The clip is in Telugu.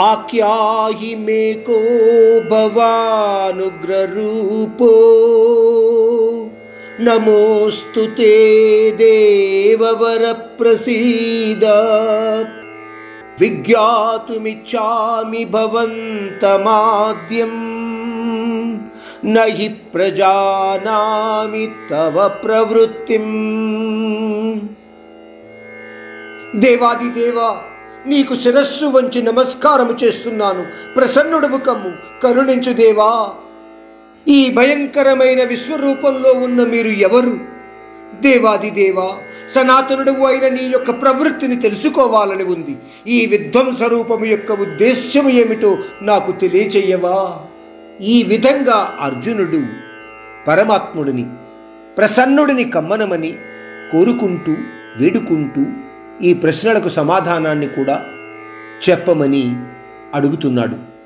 आख्याहि मे को भवानुग्ररूपो। नमोऽस्तु ते देववरप्रसीद। विज्ञातुमिच्छामि भवन्तमाद्यम्। न हि प्रजानामि तव प्रवृत्तिम्। देवादिदेवा నీకు శిరస్సు వంచి నమస్కారము చేస్తున్నాను. ప్రసన్నుడువు కమ్ము. కరుణించు దేవా. ఈ భయంకరమైన విశ్వరూపంలో ఉన్న మీరు ఎవరు? దేవాది దేవా సనాతనుడు అయిన నీ యొక్క ప్రవృత్తిని తెలుసుకోవాలని ఉంది. ఈ విధ్వంస రూపము యొక్క ఉద్దేశ్యము ఏమిటో నాకు తెలియచేయవా ఈ విధంగా అర్జునుడు పరమాత్ముడిని ప్రసన్నుడిని కమ్మనమని కోరుకుంటూ వేడుకుంటూ ఈ ప్రశ్నలకు సమాధానాన్ని కూడా చెప్పమని అడుగుతున్నాడు.